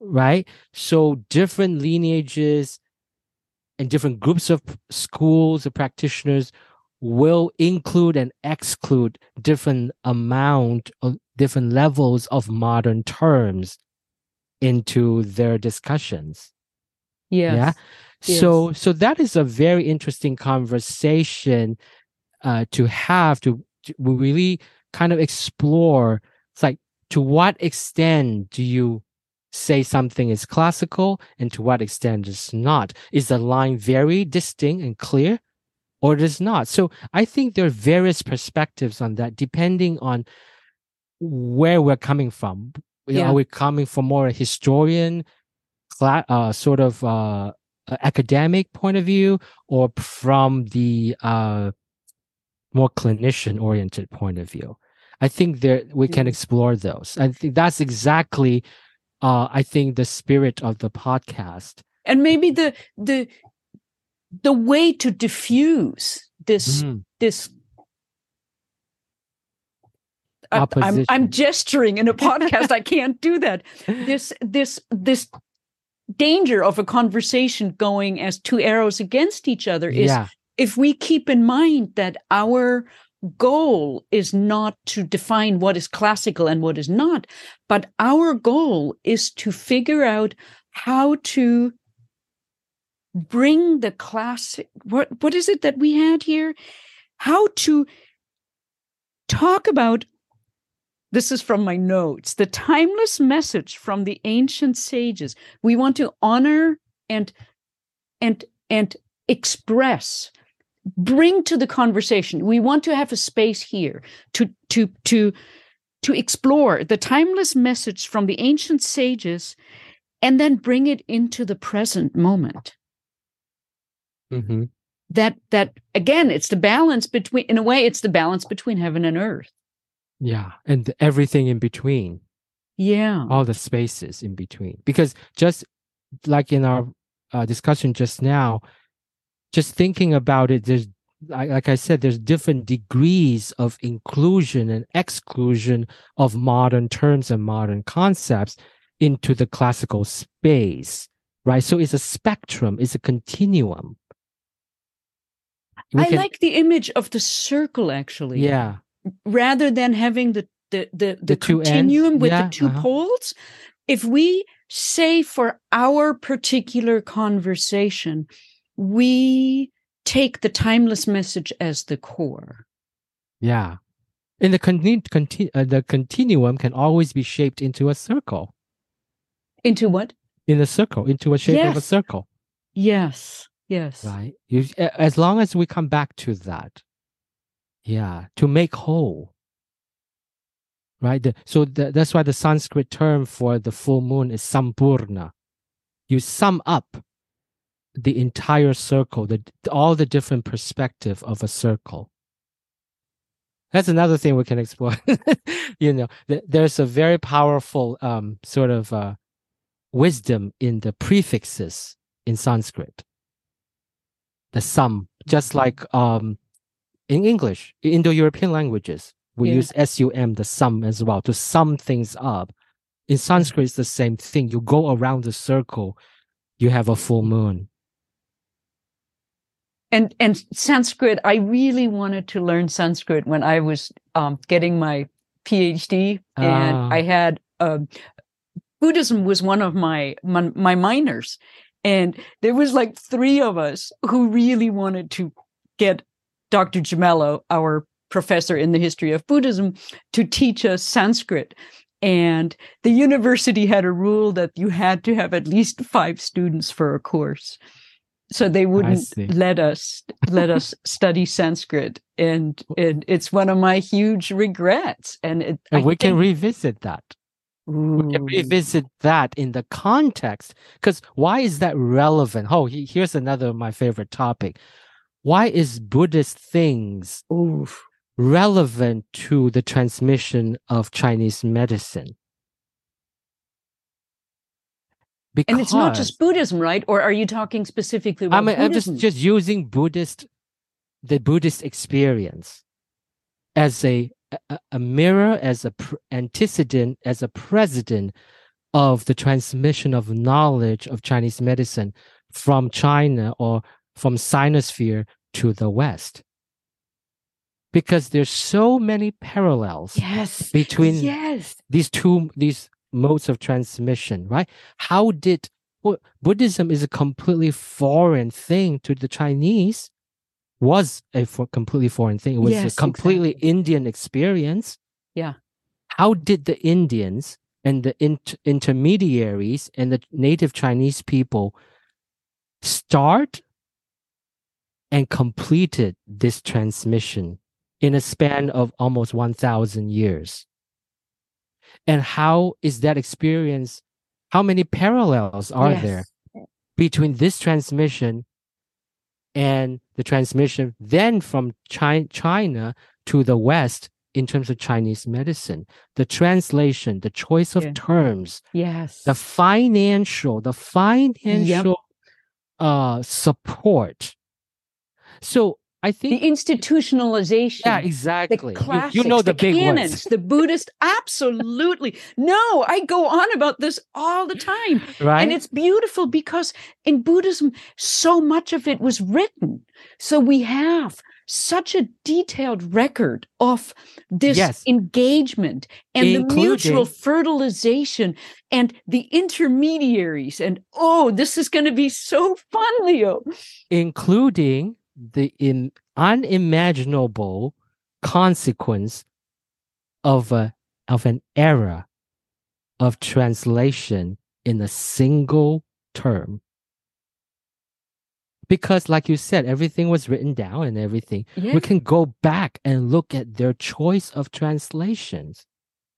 Right? So different lineages and different groups of schools of practitioners will include and exclude different amount of different levels of modern terms into their discussions Yes. yeah Yes. so so that is a very interesting conversation uh to have to, to really kind of explore it's like to what extent do you say something is classical and to what extent it's not is the line very distinct and clear or it is not so i think there are various perspectives on that depending on where we're coming from Yeah. are we coming from more a historian cla- uh, sort of uh, academic point of view or from the uh, more clinician oriented point of view i think there we can Mhm. explore those i think that's exactly uh, i think the spirit of the podcast and maybe the the the way to diffuse this Mhm. this I- I'm, I'm gesturing in a podcast. I can't do that. <laughs> This this this danger of a conversation going as two arrows against each other is yeah if we keep in mind that our goal is not to define what is classical and what is not, but our goal is to figure out how to bring the classic what what is it that we had here? How to talk about this is from my notes the timeless message from the ancient sages. We want to honor and and and express bring to the conversation. We want to have a space here to to to to explore the timeless message from the ancient sages and then bring it into the present moment hmm that that again it's the balance between in a way it's the balance between heaven and earth. Yeah and everything in between. Yeah. All the spaces in between. Because just like in our uh, discussion just now just thinking about it there's like, i said there's different degrees of inclusion and exclusion of modern terms and modern concepts into the classical space right? So it's a spectrum it's a continuum i can- like the image of the circle actually. Yeah. Rather than having the the the, the, The continuum with Yeah, the 2 uh-huh. poles if we say for our particular conversation we take the timeless message as the core. Yeah. And the continu- conti- uh, the continuum can always be shaped into a circle. Into what? In a circle into a shape of a circle. Yes yes. Right? You, as long as we come back to that. Yeah to make whole. Right? The, so the, that's why the sanskrit term for the full moon is sampurna. You sum up the entire circle the all the different perspective of a circle. That's another thing we can explore. <laughs> You know th- there's a very powerful um sort of uh wisdom in the prefixes in sanskrit the sum just like um in english indo-european languages we Yeah. use sum the sum as well to sum things up. In sanskrit it's the same thing. You go around the circle you have a full moon. And and sanskrit i really wanted to learn sanskrit when i was um, getting my phd and Ah. i had um, buddhism was one of my, my my minors and there was like three of us who really wanted to get dr jamello our professor in the history of buddhism to teach us sanskrit. And the university had a rule that you had to have at least five students for a course. So they wouldn't let us let us <laughs> study sanskrit. And, and it's one of my huge regrets. And it, and we can revisit that Ooh. revisit that in the context because why is that relevant? Oh he- here's another of my favorite topic. Why is buddhist things relevant to the transmission of chinese medicine? Because and it's not just buddhism right? Or are you talking specifically about I mean, I'm just just using Buddhist, the Buddhist experience, as a a, a mirror, as a pr- antecedent, as a precedent of the transmission of knowledge of Chinese medicine from China or from Sinosphere to the West. Because there's so many parallels Yes. between Yes. these two these modes of transmission, right? How did well, Buddhism is a completely foreign thing to the Chinese, was a for, completely foreign thing. It was Yes, a completely exactly. Indian experience. Yeah. How did the Indians and the int- intermediaries and the native Chinese people start and completed this transmission in a span of almost 1,000 years? And how is that experience? How many parallels are there between this transmission and the transmission then from Chi- China to the West in terms of Chinese medicine? The translation, the choice of Yeah. terms, Yes. the financial, the financial uh, support. So I think the institutionalization. yeah, exactly. You- classics, you, know the, big canons, ones, the Buddhist. Absolutely. No, I go on about this all the time. right? And it's beautiful because in Buddhism, so much of it was written. So we have such a detailed record of this Yes. engagement and the mutual fertilization and the intermediaries. And oh, this is going to be so fun, Leo. including the in unimaginable consequence of a of an error of translation in a single term. Because like you said everything was written down and everything. Yeah. we can go back and look at their choice of translations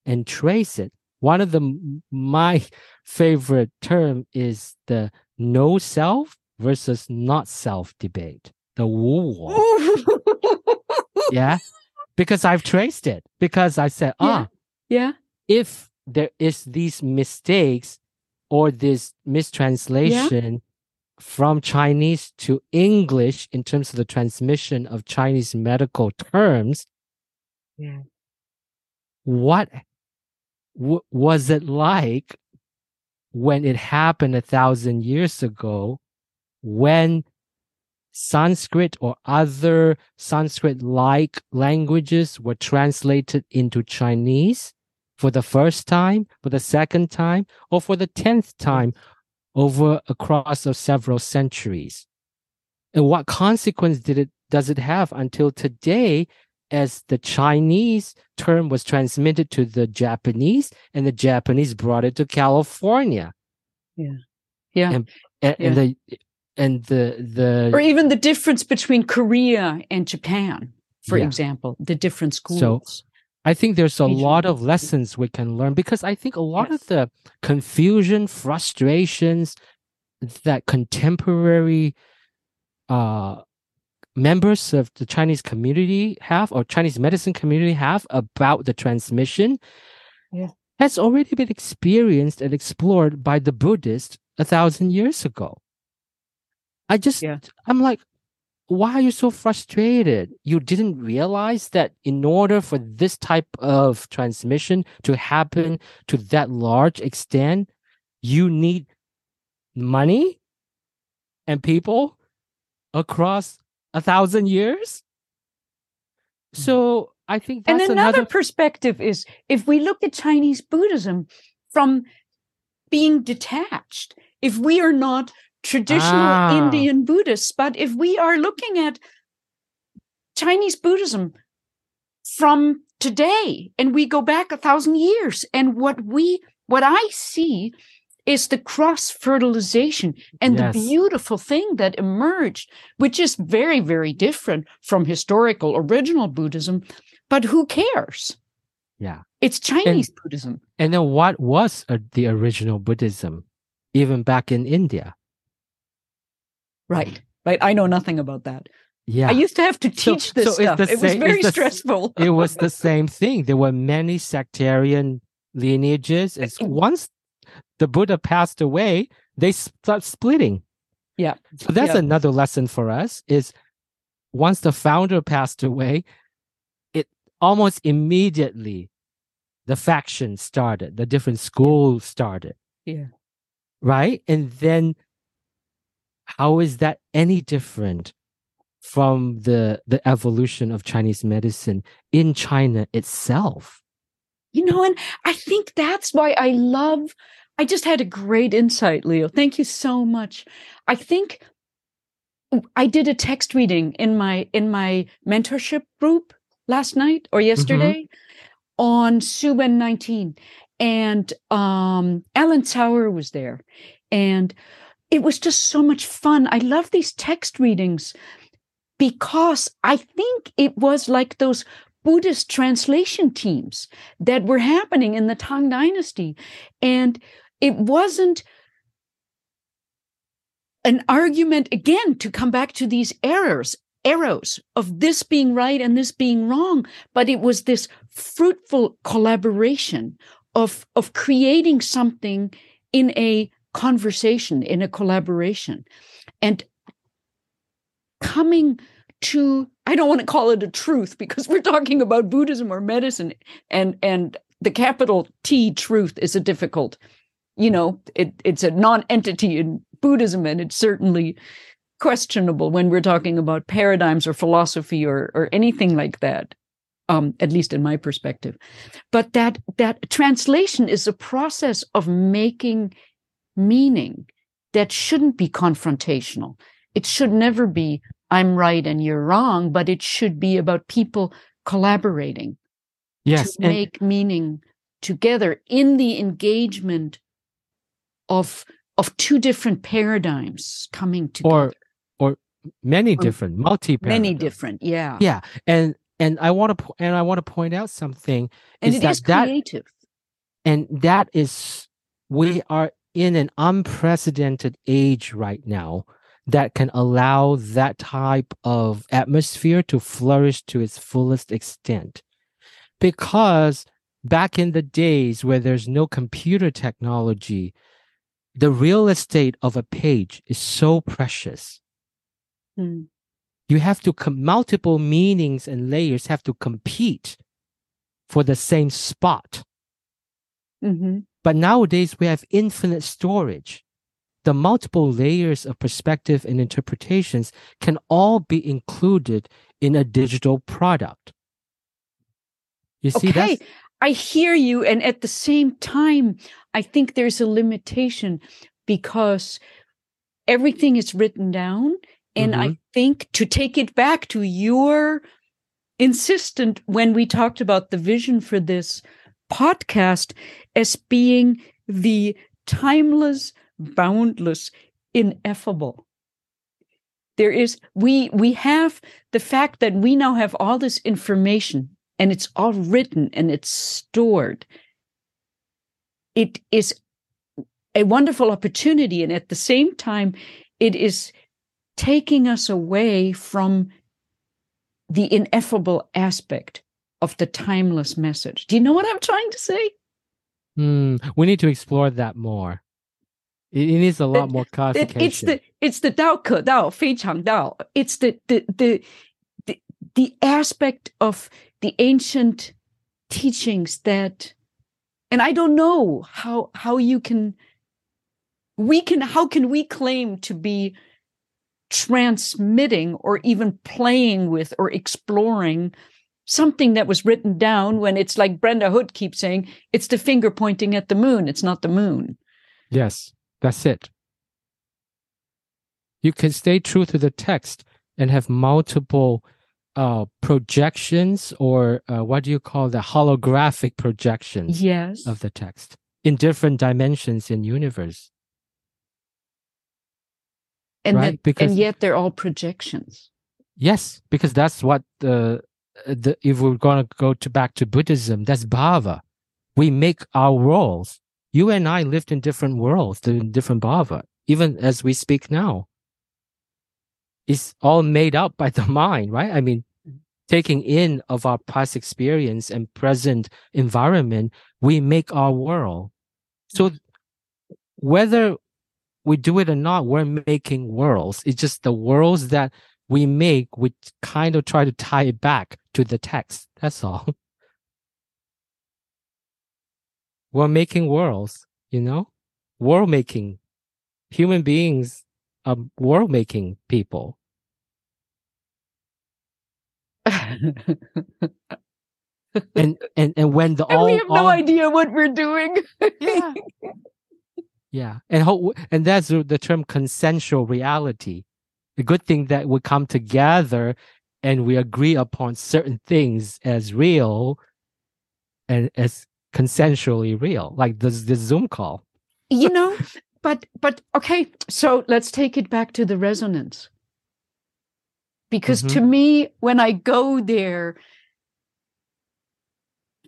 and trace it. One of the my favorite term is the no self versus not self debate the wu war <laughs> yeah because i've traced it because i said Yeah. ah yeah. if there is these mistakes or this mistranslation from Chinese to English in terms of the transmission of Chinese medical terms, Yeah. what w- was it like when it happened a thousand years ago when Sanskrit or other Sanskrit like languages were translated into Chinese for the first time, for the second time, or for the tenth time over a cross of several centuries? And what consequence did it does it have until today as the Chinese term was transmitted to the Japanese and the Japanese brought it to California? Yeah. Yeah. And, and Yeah. the and the the Or even the difference between Korea and Japan, for Yeah. example, the different schools. So, I think there's a lot of lessons we can learn because I think a lot Yes. of the confusion, frustrations that contemporary uh, members of the Chinese community have or Chinese medicine community have about the transmission Yeah. has already been experienced and explored by the Buddhists a thousand years ago. I just, Yeah. I'm like, why are you so frustrated? You didn't realize that in order for this type of transmission to happen to that large extent, you need money and people across a thousand years. So mm. I think and another, another, perspective is if we look at Chinese Buddhism from being detached, if we are not traditional Ah. Indian Buddhists, but if we are looking at Chinese Buddhism from today and we go back a thousand years, and what we what I see is the cross fertilization and Yes. the beautiful thing that emerged, which is very, very different from historical original Buddhism. But who cares? Yeah. It's Chinese Buddhism. And then what was uh, the original Buddhism, even back in India? Right. Right. I know nothing about that. Yeah. I used to have to So- teach this so stuff. It was same- it's very the stressful. it was the <laughs> same thing. There were many sectarian lineages. It's once the Buddha passed away, they start splitting. Yeah. So that's Yeah. another lesson for us is once the founder passed away, it almost immediately the faction started, the different schools started. Yeah. Right? And then how is that any different from the the evolution of Chinese medicine in China itself? You know, and I think that's why I love I just had a great insight, Leo. Thank you so much. I think I did a text reading in my in my mentorship group last night or yesterday mm-hmm. on Suwen 19 and um Alan Sauer was there and it was just so much fun. I love these text readings because I think it was like those Buddhist translation teams that were happening in the Tang Dynasty. And it wasn't an argument, again, to come back to these errors, arrows of this being right and this being wrong, but it was this fruitful collaboration of, of creating something in a conversation, in a collaboration. And coming to i don't want to call it a truth because we're talking about buddhism or medicine and and the capital t truth is a difficult you know it, it's a non-entity in buddhism and it's certainly questionable when we're talking about paradigms or philosophy or or anything like that um at least in my perspective but that that translation is a process of making meaning that shouldn't be confrontational it should never be I'm right and you're wrong, but it should be about people collaborating yes, to make meaning together in the engagement of of two different paradigms coming together. Or or many or different, multi many different, yeah. Yeah. And and I want to and I want to point out something and is it that, is creative. That, and that is we are in an unprecedented age right now that can allow that type of atmosphere to flourish to its fullest extent. Because back in the days where there's no computer technology, the real estate of a page is so precious. Mm. You have to com- multiple meanings and layers have to compete for the same spot. Mm-hmm. But nowadays we have infinite storage the multiple layers of perspective and interpretations can all be included in a digital product. You see okay. I hear you. And at the same time, I think there's a limitation because everything is written down. And mm-hmm. I think to take it back to your insistent when we talked about the vision for this podcast as being the timeless boundless, ineffable. There is we we have the fact that we now have all this information and it's all written and it's stored. It is a wonderful opportunity, and at the same time, it is taking us away from the ineffable aspect of the timeless message. Do you know what I'm trying to say? Mm, we need to explore that more. It, it needs a lot it, more clarification. It, it's the it's the Dao Ke Dao, Fei Chang Dao. It's the the, the the the aspect of the ancient teachings that and I don't know how how you can we can how can we claim to be transmitting or even playing with or exploring something that was written down when it's like Brenda Hood keeps saying it's the finger pointing at the moon it's not the moon yes that's it. You can stay true to the text and have multiple uh, projections or uh, what do you call the holographic projections yes. of the text in different dimensions in universe. And, right? that, because, and yet they're all projections. Yes, because that's what the, Uh, the if we're going to go to back to Buddhism, that's bhava. We make our worlds you and I lived in different worlds, in different bhava, even as we speak now. It's all made up by the <laughs> mind, right? I mean, taking in of our past experience and present environment, we make our world. So whether we do it or not, we're making worlds. It's just the worlds that we make, we kind of try to tie it back to the text. That's all. <laughs> we're making worlds, you know, world making. Human beings are world making people. <laughs> And and and when the and all, we have no all- idea what we're doing. yeah yeah and how and that's the the term consensual reality the good thing that we come together and we agree upon certain things as real and as consensually real like this this zoom call you know, <laughs> but but okay, so let's take it back to the resonance. Because to mm-hmm. me, when I go there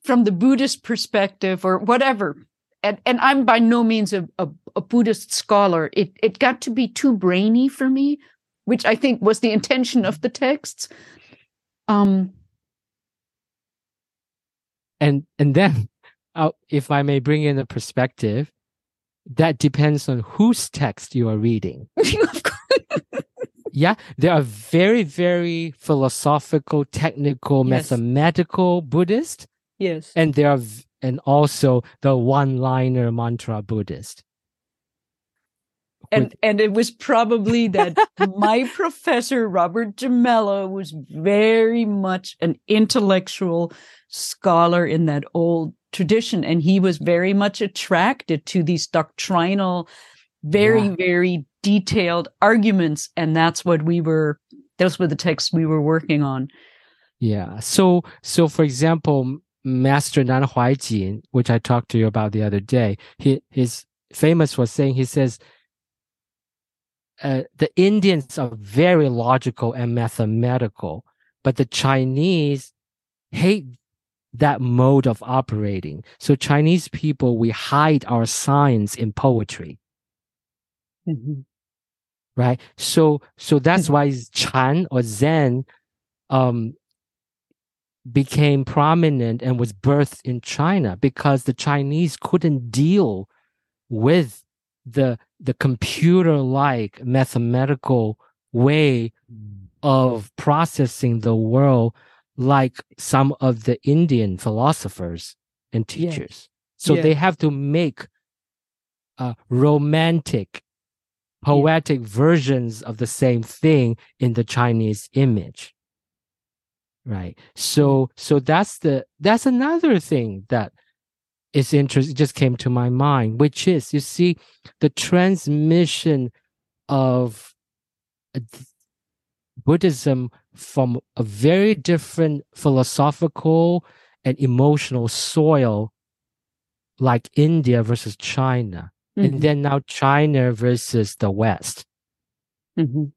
from the Buddhist perspective or whatever, and, and I'm by no means a, a, a Buddhist scholar, it, it got to be too brainy for me, which I think was the intention of the texts. Um, and and then uh, if i may bring in a perspective that depends on whose text you are reading <laughs> yeah there are very very philosophical technical Yes. mathematical buddhist yes. and there are and also the one liner mantra buddhist and and it was probably that <laughs> my professor Robert Gimello was very much an intellectual scholar in that old tradition and he was very much attracted to these doctrinal very Yeah. very detailed arguments and that's what we were those were the texts we were working on Yeah. So so for example, Master Nan Huaijin, which I talked to you about the other day, he he's famous for saying he says uh, the Indians are very logical and mathematical, but the Chinese hate that mode of operating. So Chinese people we hide our science in poetry. right so so that's why chan or zen um became prominent and was birthed in china because the chinese couldn't deal with the the computer like mathematical way of processing the world like some of the indian philosophers and Yeah. teachers. So Yeah. they have to make uh, romantic poetic versions of the same thing in the chinese image. Right. So so that's the that's another thing that is interesting just came to my mind which is you see the transmission of buddhism from a very different philosophical and emotional soil like india versus china and then now China versus the West. Mhm.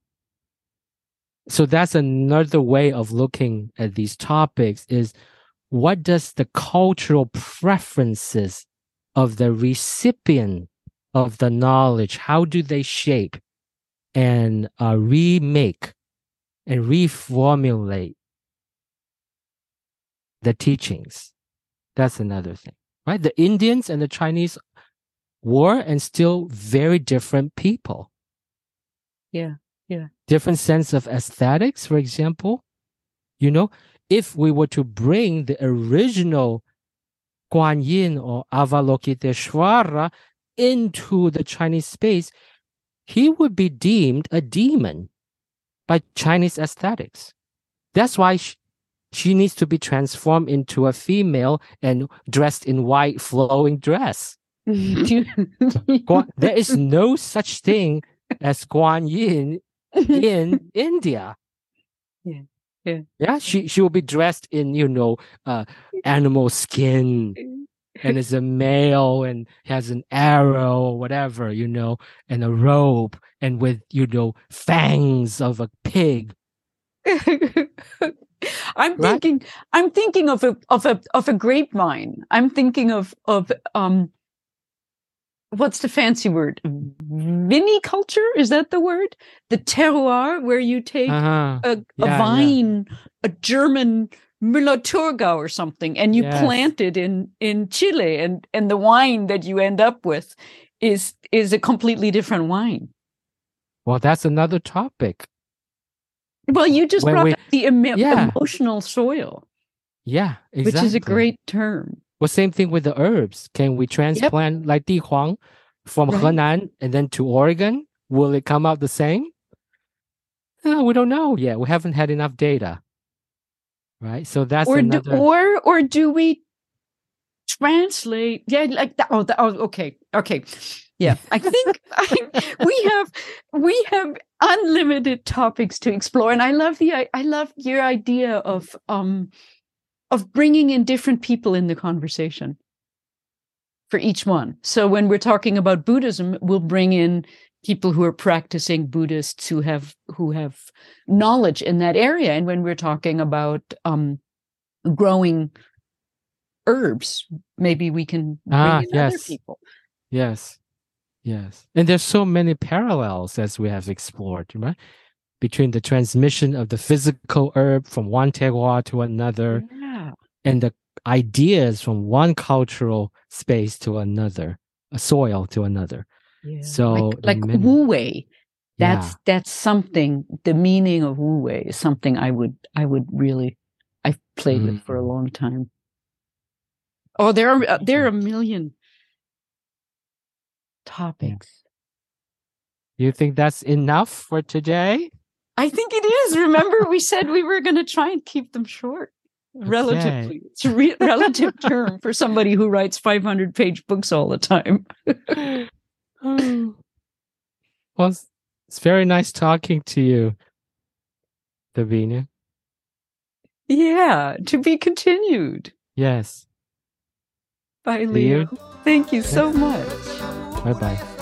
So that's another way of looking at these topics is what does the cultural preferences of the recipient of the knowledge, how do they shape and uh, remake and reformulate the teachings? That's another thing, right? The Indians and the Chinese were and still very different people. Yeah, yeah. Different sense of aesthetics, for example. You know, if we were to bring the original Guan Yin or Avalokiteshvara into the Chinese space, he would be deemed a demon by Chinese aesthetics. That's why sh- she needs to be transformed into a female and dressed in white flowing dress. <laughs> There is no such thing as Guan Yin <laughs> in India. Yeah, yeah. Yeah, she she will be dressed in, you know, uh animal skin and is a male and has an arrow or whatever, you know, and a robe and with, you know, fangs of a pig. <laughs> I'm Right? thinking I'm thinking of a of a of a grapevine. I'm thinking of of um what's the fancy word? Viniculture? Is that the word? The terroir where you take Uh-huh. a, a Yeah, yeah. vine, a German Müller-Thurgau or something, and you Yes. plant it in in Chile, and and the wine that you end up with is is a completely different wine. Well, that's another topic. Well, you just When brought we- up the emo- Yeah. emotional soil, Yeah, exactly. which is a great term. Well, same thing with the herbs. Can we transplant like Di Huang from Right. Henan and then to Oregon will it come out the same? No, we don't know yet. We haven't had enough data. Right. So that's or another. do, or or do we translate? Yeah, like that. Oh, the, oh, okay, okay. Yeah, I think <laughs> <laughs> I, we have we have unlimited topics to explore, and I love the I, I love your idea of um of bringing in different people in the conversation for each one. So when we're talking about Buddhism, we'll bring in people who are practicing Buddhists who have who have knowledge in that area. And when we're talking about um, growing herbs, maybe we can bring Ah, in other people. Yes. Yes. And there's so many parallels as we have explored, right? Between the transmission of the physical herb from one terroir to another Yeah. And the ideas from one cultural space to another, a soil to another. yeah. So like, like Wu Wei. That's yeah. that's something. The meaning of Wu Wei is something I would I would really. I've played with for a Mm. long time. Oh, there are uh, there are a million topics. You think that's enough for today? I think it is. Remember, we said we were going to try and keep them short. Relatively, it's a re- relative term for somebody who writes 500 page books all the time. Oh. <sighs> well, it's, very nice talking to you, Sabine. Yeah, to be continued. Yes. Bye, Leo. you. Thank you so much. Bye bye.